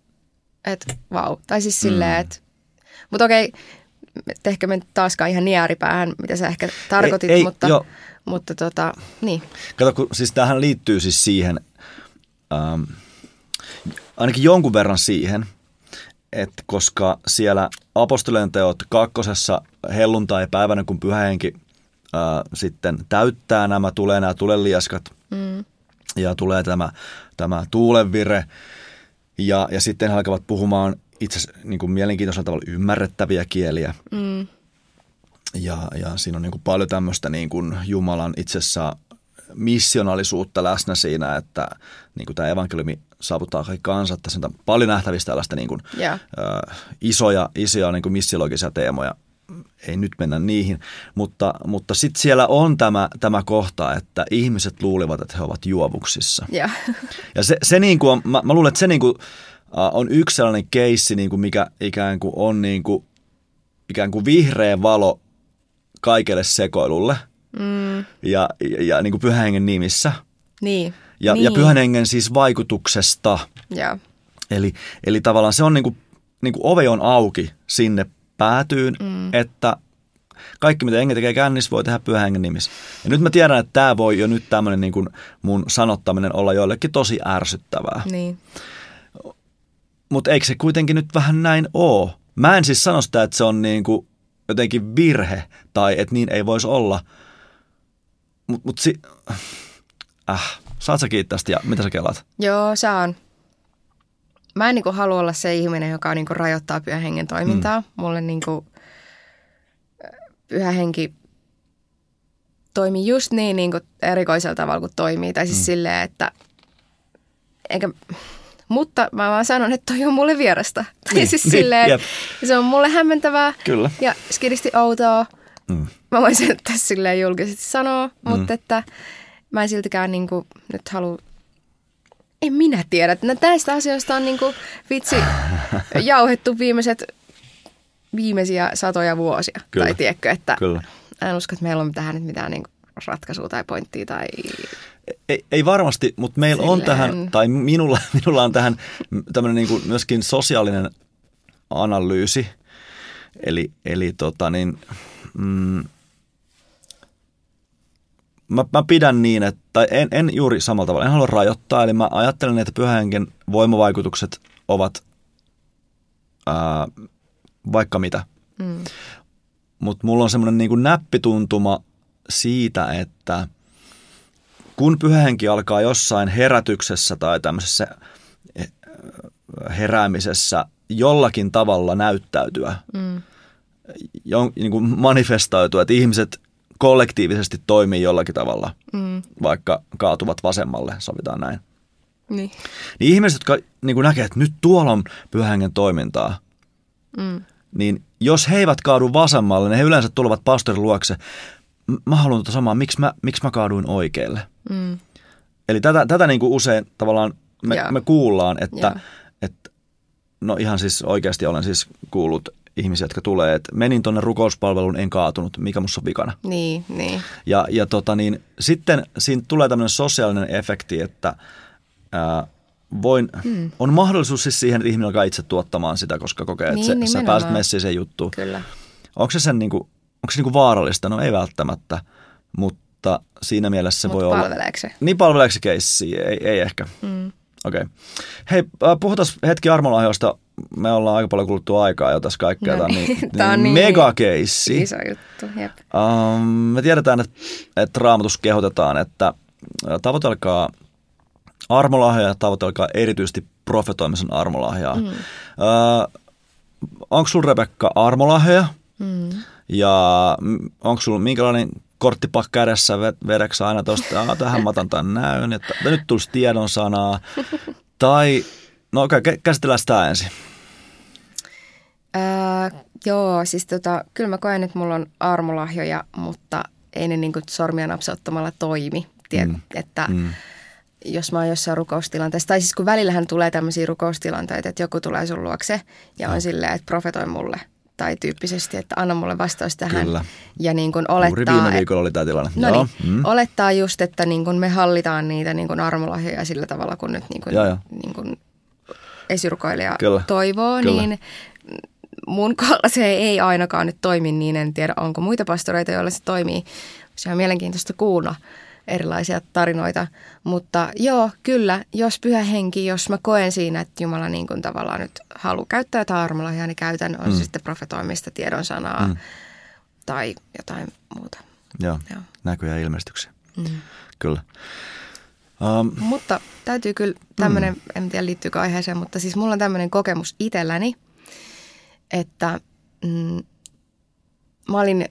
et, vau. Tai siis silleen, mm. että mutta okei, ehkä me taaskaan ihan niin ääripäähän, mitä sä ehkä tarkoitit, ei, ei, mutta, jo. mutta tota, niin. Kato, kun, siis tämähän liittyy siis siihen, ähm, ainakin jonkun verran siihen, että koska siellä apostolien teot kakkosessa helluntai-päivänä, kun pyhähenki ää, sitten täyttää nämä, tulee nämä tuleliaskat mm. ja tulee tämä, tämä tuulenvire ja, ja sitten he alkavat puhumaan itse niin kuin mielenkiintoisella tavalla ymmärrettäviä kieliä. Mm. Ja, ja siinä on niin kuin paljon tämmöistä niin kuin Jumalan itsessä missionaalisuutta läsnä siinä, että niin kuin tämä evankeliumi saavuttaa kaikki kansat. Tässä on paljon nähtävistä tällaista niin kuin, yeah. ö, isoja, isoja niin kuin missiologisia teemoja. Ei nyt mennä niihin, mutta, mutta sitten siellä on tämä, tämä kohta, että ihmiset luulivat, että he ovat juovuksissa. Yeah. Ja se, se niin kuin on, mä, mä luulen, että se niin kuin, on yksi sellainen keissi, niin kuin mikä ikään kuin on niin kuin, ikään kuin vihreä valo kaikelle sekoilulle – mm. ja, ja, ja niin kuin pyhän hengen nimissä. Niin. Ja, niin. ja pyhän hengen siis vaikutuksesta. Ja. Eli, eli tavallaan se on niin kuin, niin kuin ove on auki sinne päätyyn, mm. että kaikki mitä hengen tekee kännissä voi tehdä pyhän hengen nimissä. Ja nyt mä tiedän, että tämä voi jo nyt tämmöinen niin kuin mun sanottaminen olla joillekin tosi ärsyttävää. Niin. Mutta eikö se kuitenkin nyt vähän näin oo? Mä en siis sano sitä, että se on niin kuin jotenkin virhe tai että niin ei voisi olla – mutta mut si... Äh, saat sä kiittää ja mitä sä kelaat? Joo, saan. Mä en niinku halua olla se ihminen, joka niinku rajoittaa pyhän hengen toimintaa. Mm. Mulle niinku pyhä henki toimii just niin, niin kuin erikoisella tavalla kuin toimii. Tai siis mm. silleen, että eikä, mutta mä vaan sanon, että toi on mulle vierasta. Tai niin, siis niin, silleen, jep. se on mulle hämmentävää Kyllä. ja skidisti outoa. Mm. Mä voisin tässä silleen julkisesti sanoa, mm. mutta että mä en siltikään niin kuin, nyt halua en minä tiedä. No, näistä asioista on niin kuin, vitsi jauhettu viimeiset, viimeisiä satoja vuosia. Kyllä. Tai tiedätkö, että Kyllä. en usko, että meillä on tähän nyt mitään niin ratkaisua tai pointtia. Tai... Ei, ei varmasti, mutta meillä Silleen... on tähän, tai minulla, minulla on tähän tämmöinen niin kuin myöskin sosiaalinen analyysi. Eli, eli tota niin, mm, mä, mä pidän niin, että tai en, en juuri samalla tavalla, en halua rajoittaa, eli mä ajattelen, että pyhähengen voimavaikutukset ovat ää, vaikka mitä. Mm. Mutta mulla on semmoinen niin näppituntuma siitä, että kun pyhähenki alkaa jossain herätyksessä tai tämmöisessä eh, heräämisessä jollakin tavalla näyttäytyä, mm. jo, niin kuin manifestoitua, että ihmiset kollektiivisesti toimii jollakin tavalla, mm. vaikka kaatuvat vasemmalle, sovitaan näin. Niin. Niin ihmiset, jotka niin kuin näkee, että nyt tuolla on pyhän toimintaa, mm. niin jos he eivät kaadu vasemmalle, niin he yleensä tulevat pastorin luokse. Mä haluan tuota samaa, miksi mä, miksi mä kaaduin oikealle. Mm. Eli tätä, tätä niin kuin usein tavallaan me, me kuullaan, että, että no ihan siis oikeasti olen siis kuullut ihmisiä, jotka tulee, että menin tuonne rukouspalveluun, en kaatunut, mikä musta on vikana. Niin, niin. Ja, ja tota niin, sitten siinä tulee tämmöinen sosiaalinen efekti, että ää, voin, hmm. on mahdollisuus siis siihen, että ihminen alkaa itse tuottamaan sitä, koska kokee, että niin, se, sä pääset messiin sen juttuun. Kyllä. Onko se, sen, niin kuin, onko se niin kuin vaarallista? No ei välttämättä, mutta siinä mielessä se Mut voi olla... se? Niin palveleeko se keissiä? Ei, ei ehkä. Hmm. Okei. Okay. Hei, puhutaan hetki armolahjoista. Me ollaan aika paljon kuluttu aikaa jo tässä kaikkea. No niin. Tämä on niin, Tämä on niin megakeissi. Iso juttu, jep. Um, me tiedetään, että, että raamatus kehotetaan, että tavoitelkaa armolahjoja ja tavoitelkaa erityisesti profetoimisen armolahjaa. Mm. Uh, onko sulla Rebekka armolahjoja? Mm. Ja onko sulla minkälainen korttipakka edessä vedeksä aina tuosta, tähän mä otan tämän näyn, että nyt tulisi tiedon sanaa. tai, no okei, okay, käsitellään sitä ensin. Öö, joo, siis tota, kyllä mä koen, että mulla on armolahjoja, mutta ei ne niin sormia napsauttamalla toimi. Tiet, mm. Että mm. jos mä oon jossain rukoustilanteessa, tai siis kun välillähän tulee tämmöisiä rukoustilanteita, että joku tulee sun luokse ja on no. silleen, että profetoi mulle – tai tyyppisesti, että anna mulle vastaus tähän. Kyllä. Ja niin kuin olettaa, Juuri viime viikolla oli tämä tilanne. No niin, mm. olettaa just, että niin kuin me hallitaan niitä niin kuin armolahjoja sillä tavalla, kun nyt niin kuin, ja, ja. Niin kuin esirukoilija Kyllä. toivoo, Kyllä. niin mun kohdalla se ei ainakaan nyt toimi niin. En tiedä, onko muita pastoreita, joilla se toimii. Se on mielenkiintoista kuulla erilaisia tarinoita. Mutta joo, kyllä, jos pyhä henki, jos mä koen siinä, että Jumala niin kuin tavallaan nyt haluaa käyttää jotain armolahjaa, niin käytän, on mm. se sitten profetoimista, tiedon sanaa mm. tai jotain muuta. Joo, joo. näkyjä ilmestyksiä. Mm. Kyllä. Um, mutta täytyy kyllä tämmöinen, mm. en tiedä liittyykö aiheeseen, mutta siis mulla on tämmöinen kokemus itselläni, että mm, mä olin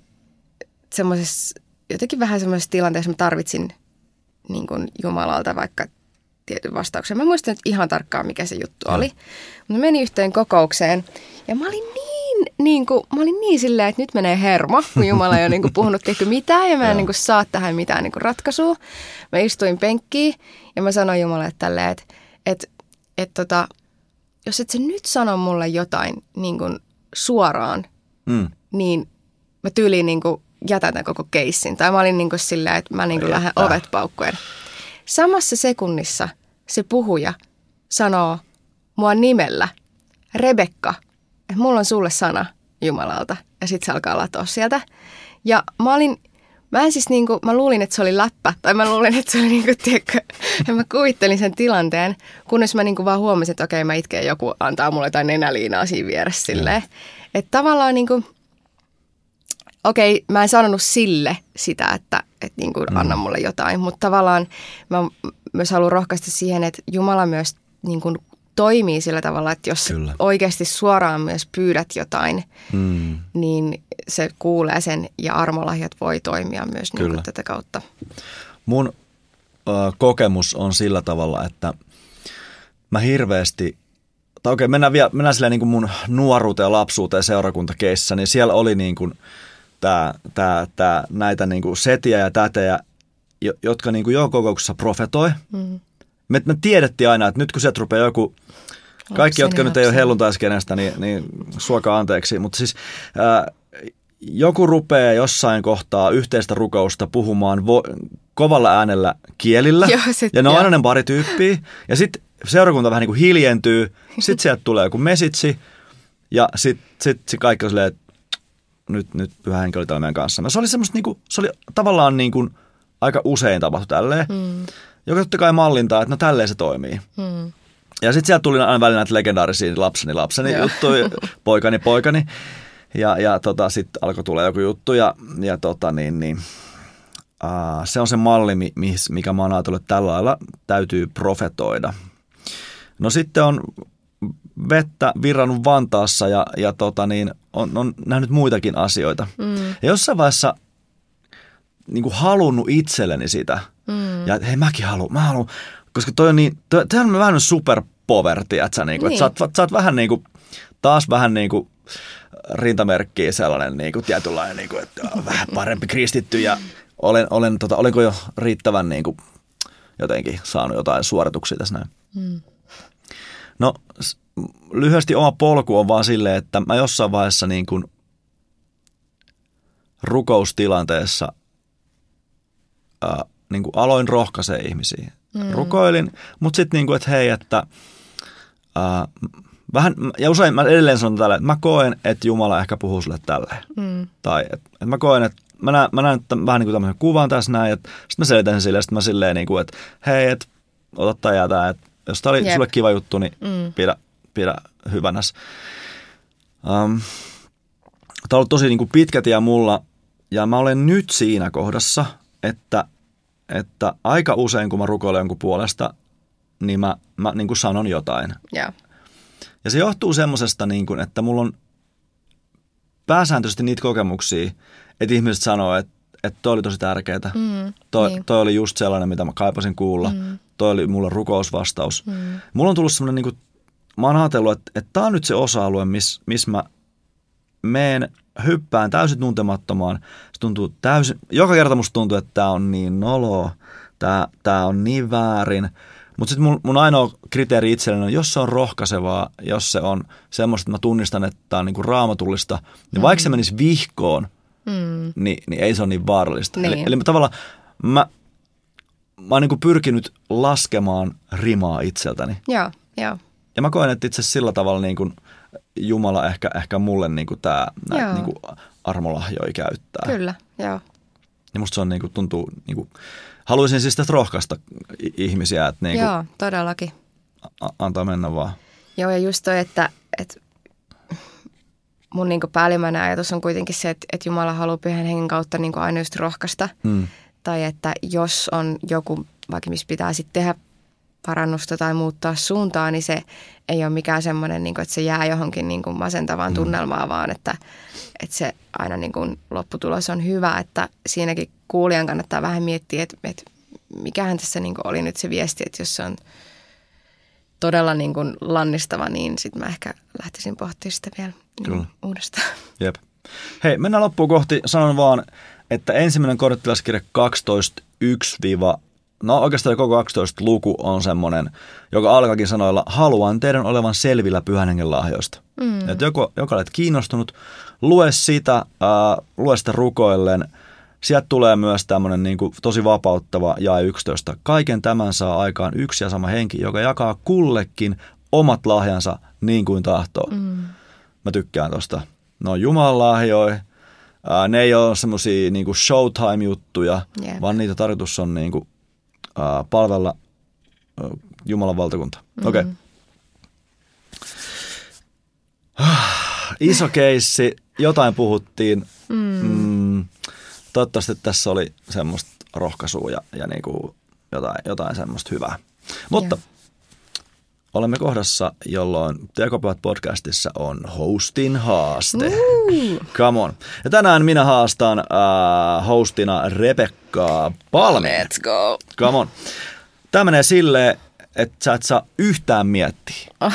semmoisessa jotenkin vähän semmoisessa tilanteessa mä tarvitsin niin kuin Jumalalta vaikka tietyn vastauksen. Mä muistan nyt ihan tarkkaan, mikä se juttu oli. Mutta menin yhteen kokoukseen ja mä olin niin, niin kuin, mä olin niin silleen, että nyt menee hermo, kun Jumala ei ole niin kuin puhunut tehty mitään ja mä en niin kuin saa tähän mitään niin kuin ratkaisua. Mä istuin penkkiin ja mä sanoin Jumalalle tälleen, että, että, että tota, jos et sä nyt sano mulle jotain niin kuin suoraan, mm. niin mä tyyliin niin kuin jätän tämän koko keissin. Tai mä olin niin kuin silleen, että mä niin kuin lähden ovet paukkuen. Samassa sekunnissa se puhuja sanoo mua nimellä, Rebekka, että mulla on sulle sana Jumalalta. Ja sitten se alkaa latoa sieltä. Ja mä olin, mä en siis niinku, mä luulin, että se oli läppä. Tai mä luulin, että se oli niinku, tiedätkö, ja mä kuvittelin sen tilanteen. Kunnes mä niinku vaan huomasin, että okei, mä itken joku antaa mulle jotain nenäliinaa siinä vieressä silleen. Että tavallaan niinku, okei, mä en sanonut sille sitä, että, että niin kuin mm. anna mulle jotain, mutta tavallaan mä myös haluan rohkaista siihen, että Jumala myös niin kuin toimii sillä tavalla, että jos Kyllä. oikeasti suoraan myös pyydät jotain, mm. niin se kuulee sen ja armolahjat voi toimia myös niin kuin tätä kautta. Mun ö, kokemus on sillä tavalla, että mä hirveästi tai okei, mennään, vielä, mennään silleen niin kuin mun nuoruuteen ja lapsuuteen seurakuntakeissä, niin siellä oli niin kuin – tää, tää, tää, näitä niin kuin setiä ja tätejä, jotka niin kuin jo kokouksessa profetoi. Mm. Me, me tiedettiin aina, että nyt kun sieltä rupeaa joku, kaikki, jotka nyt ei ole helluntaiskienestä, niin, niin suokaa anteeksi. Mutta siis ää, joku rupeaa jossain kohtaa yhteistä rukousta puhumaan vo, kovalla äänellä kielillä. Joo, sit, ja ne on aina ne pari tyyppiä. Ja sitten seurakunta vähän niin kuin hiljentyy. Sitten sieltä tulee joku mesitsi. Ja sitten sit, sit kaikki on silleen, että nyt, nyt pyhä henki oli täällä meidän kanssa. Se oli semmoista niinku, se oli tavallaan niinku, aika usein tapahtu tälleen. Mm. Joka totta kai mallintaa, että no tälleen se toimii. Mm. Ja sitten sieltä tuli aina välillä näitä legendaarisia lapseni, lapseni juttuja, poikani, poikani. Ja, ja tota, sitten alkoi tulla joku juttu ja, ja tota, niin, niin, uh, se on se malli, mikä mä oon ajatellut, että tällä lailla täytyy profetoida. No sitten on vettä virrannut Vantaassa ja, ja tota niin, on, on nähnyt muitakin asioita. Mm. Ja jossain vaiheessa niin kuin halunnut itselleni sitä. Mm. Ja hei mäkin haluan, mä haluan, koska toi on niin, toi, toi on vähän super poverty, että sä, niinku, niin. että sä, oot, sä oot vähän niin kuin, taas vähän niin kuin rintamerkkiä sellainen niin kuin tietynlainen, niin kuin, että vähän parempi kristitty ja olen, olen, tota, olenko jo riittävän niin kuin, jotenkin saanut jotain suorituksia tässä näin. Mm. No lyhyesti oma polku on vaan silleen, että mä jossain vaiheessa niin kuin rukoustilanteessa ää, niin kuin aloin rohkaisee ihmisiä. Mm. Rukoilin, mutta sitten niin kuin, että hei, että ää, vähän, ja usein mä edelleen sanon tälle, että mä koen, että Jumala ehkä puhuu sulle tälleen. Mm. Tai että, että mä koen, että mä näen, mä näen vähän niin kuin tämmöisen kuvan tässä näin, että sitten mä selitän sen silleen, sitten mä silleen niin kuin, että hei, että ota tämä ja tämä, että jos tämä oli Jep. sulle kiva juttu, niin mm. pidä, pidä hyvänäs. Um, tämä on ollut tosi niin kuin pitkä tie mulla, ja mä olen nyt siinä kohdassa, että, että aika usein kun mä rukoilen jonkun puolesta, niin mä, mä niin kuin sanon jotain. Yeah. Ja se johtuu semmoisesta, niin kuin, että mulla on pääsääntöisesti niitä kokemuksia, että ihmiset sanoo, että, että toi oli tosi tärkeää. Mm, toi, niin. toi oli just sellainen, mitä mä kaipasin kuulla. Mm. Toi oli mulla rukousvastaus. Mm. Mulla on tullut semmoinen, niin kuin, mä oon ajatellut, että, että tämä on nyt se osa-alue, missä miss mä meen, hyppään täysin tuntemattomaan. Se tuntuu täysin, joka kerta musta tuntuu, että tämä on niin noloa, tämä, tämä on niin väärin – mutta sitten mun, mun ainoa kriteeri itselleni on, jos se on rohkaisevaa, jos se on semmoista, että mä tunnistan, että tämä on niinku raamatullista, niin mm. vaikka se menisi vihkoon, mm. niin, niin ei se ole niin vaarallista. Niin. Eli, eli mä tavallaan mä, mä oon niinku pyrkinyt laskemaan rimaa itseltäni. Joo, joo. Ja mä koen, että itse sillä tavalla niin kuin Jumala ehkä, ehkä mulle niin kuin tämä näitä niin kuin armolahjoja käyttää. Kyllä, joo. Ja musta se on niin kuin, tuntuu niin kuin, haluaisin siis tästä rohkaista ihmisiä. Että niin kuin Joo, todellakin. A- antaa mennä vaan. Joo, ja just toi, että, että mun niin päällimmäinen ajatus on kuitenkin se, että, että Jumala haluaa pyhän hengen kautta niin aina just rohkaista. Hmm. Tai että jos on joku, vaikka missä pitää sitten tehdä parannusta tai muuttaa suuntaa, niin se ei ole mikään semmoinen, niin kuin, että se jää johonkin niin kuin masentavaan mm. tunnelmaan, vaan että, että se aina niin kuin lopputulos on hyvä, että siinäkin kuulijan kannattaa vähän miettiä, että, että mikähän tässä niin kuin oli nyt se viesti, että jos se on todella niin kuin lannistava, niin sitten mä ehkä lähtisin pohtimaan sitä vielä niin uudestaan. Jep. Hei, mennään loppuun kohti. Sanon vaan, että ensimmäinen korttilaskirja 12.1- no oikeastaan koko 12 luku on semmoinen, joka alkakin sanoilla, haluan teidän olevan selvillä pyhän hengen lahjoista. Mm. Että joko, joka olet kiinnostunut, lue sitä, äh, lue sitä rukoillen. Sieltä tulee myös tämmöinen niin kuin, tosi vapauttava ja 11. Kaiken tämän saa aikaan yksi ja sama henki, joka jakaa kullekin omat lahjansa niin kuin tahtoo. Mm. Mä tykkään tosta. No Jumalan lahjoja, ne ei ole semmoisia niin showtime-juttuja, yep. vaan niitä tarkoitus on niin kuin, uh, palvella uh, Jumalan valtakunta. Mm-hmm. Okei. Okay. Iso keissi, jotain puhuttiin. Mm. Mm, toivottavasti tässä oli semmoista rohkaisua ja, ja niinku jotain, jotain semmoista hyvää. Mutta yeah. Olemme kohdassa, jolloin Tekopyhät podcastissa on hostin haaste. Uh. Come on. Ja tänään minä haastan uh, hostina Rebekkaa Palme. Let's go. Come on. Tämä menee silleen, että sä et saa yhtään miettiä.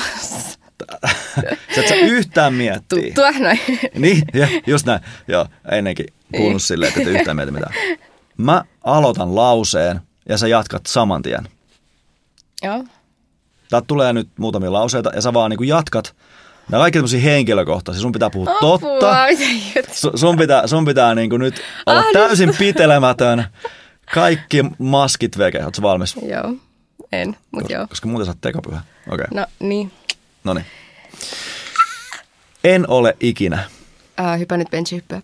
sä et saa yhtään miettiä. Tuttua näin. niin, ja, just näin. Joo, ennenkin kuulunut silleen, että et yhtään miettiä mitään. Mä aloitan lauseen ja sä jatkat saman tien. Joo. Täältä tulee nyt muutamia lauseita ja sä vaan niin jatkat. Nämä kaikki tämmöisiä henkilökohtaisia. Sun pitää puhua Apua, totta. Su, sun pitää, sun pitää niin kuin nyt olla ah, täysin pitelemätön. Kaikki maskit veke. Oletko valmis? Joo, en, mutta joo. Koska muuten sä oot tekopyhä. Okay. No niin. No niin. En ole ikinä. Äh, hypännyt benchihyppyä.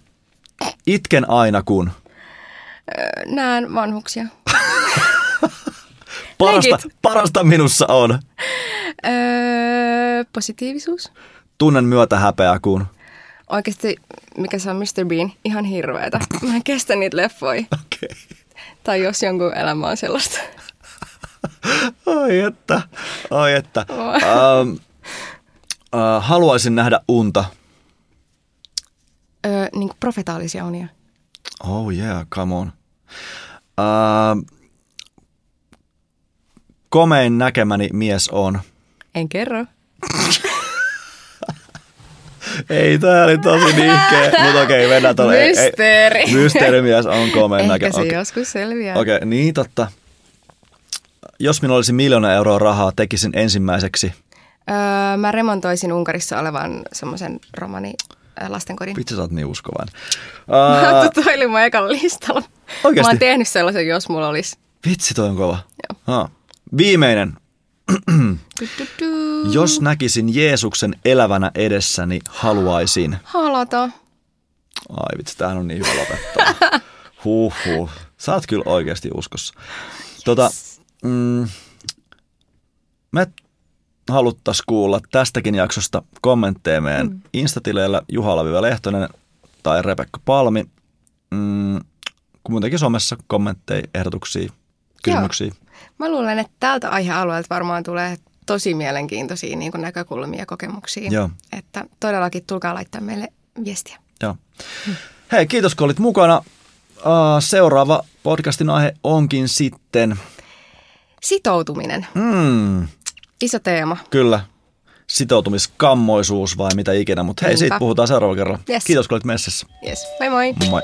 Itken aina kun. Äh, näen vanhuksia. parasta, parasta minussa on. Öö, positiivisuus. Tunnen myötä häpeää kun. Oikeasti, mikä se on Mr. Bean, ihan hirveetä. Mä en kestä niitä leffoja. Okay. Tai jos jonkun elämä on sellaista. Oi että, oi että. Um, uh, haluaisin nähdä unta. Öö, niin kuin profetaalisia unia. Oh yeah, come on. Uh, komein näkemäni mies on. En kerro. Ei, tää oli tosi nihkeä, mutta okei, mennään tuolle. Mysteeri. Mysteerimies on komein Ehkä näkemä. se Okei, joskus selviää. okay, niin totta. Jos minulla olisi miljoona euroa rahaa, tekisin ensimmäiseksi. Öö, mä remontoisin Unkarissa olevan semmoisen romani lastenkodin. Vitsi, sä oot niin uskovainen. Uh, Uh, toi oli mun ekalla listalla. Oikeesti? Mä oon tehnyt sellaisen, jos mulla olisi. vitsi, toi on kova. Joo. Ah. Viimeinen. Jos näkisin Jeesuksen elävänä edessäni, haluaisin. Halata. Ai vitsi, tämähän on niin hyvä lopettaa. Huh, huh. Sä oot kyllä oikeasti uskossa. Tota, mm, me haluttais kuulla tästäkin jaksosta kommentteja meidän mm. instatileillä Juha Lehtonen tai Rebekka Palmi. Mm, muutenkin somessa kommentteja, ehdotuksia, kysymyksiä. Mä luulen, että tältä aihealueelta varmaan tulee tosi mielenkiintoisia niin kuin näkökulmia ja kokemuksia. Joo. Että todellakin tulkaa laittaa meille viestiä. Joo. Hei, kiitos kun olit mukana. Seuraava podcastin aihe onkin sitten, Sitoutuminen. mm, Iso teema. kyllä, sitoutumiskammoisuus vai mitä ikinä. Mutta hei, Niinpä. siitä puhutaan seuraavalla kerralla. Yes. Kiitos kun olit messissä. Yes. Moi moi. Moi.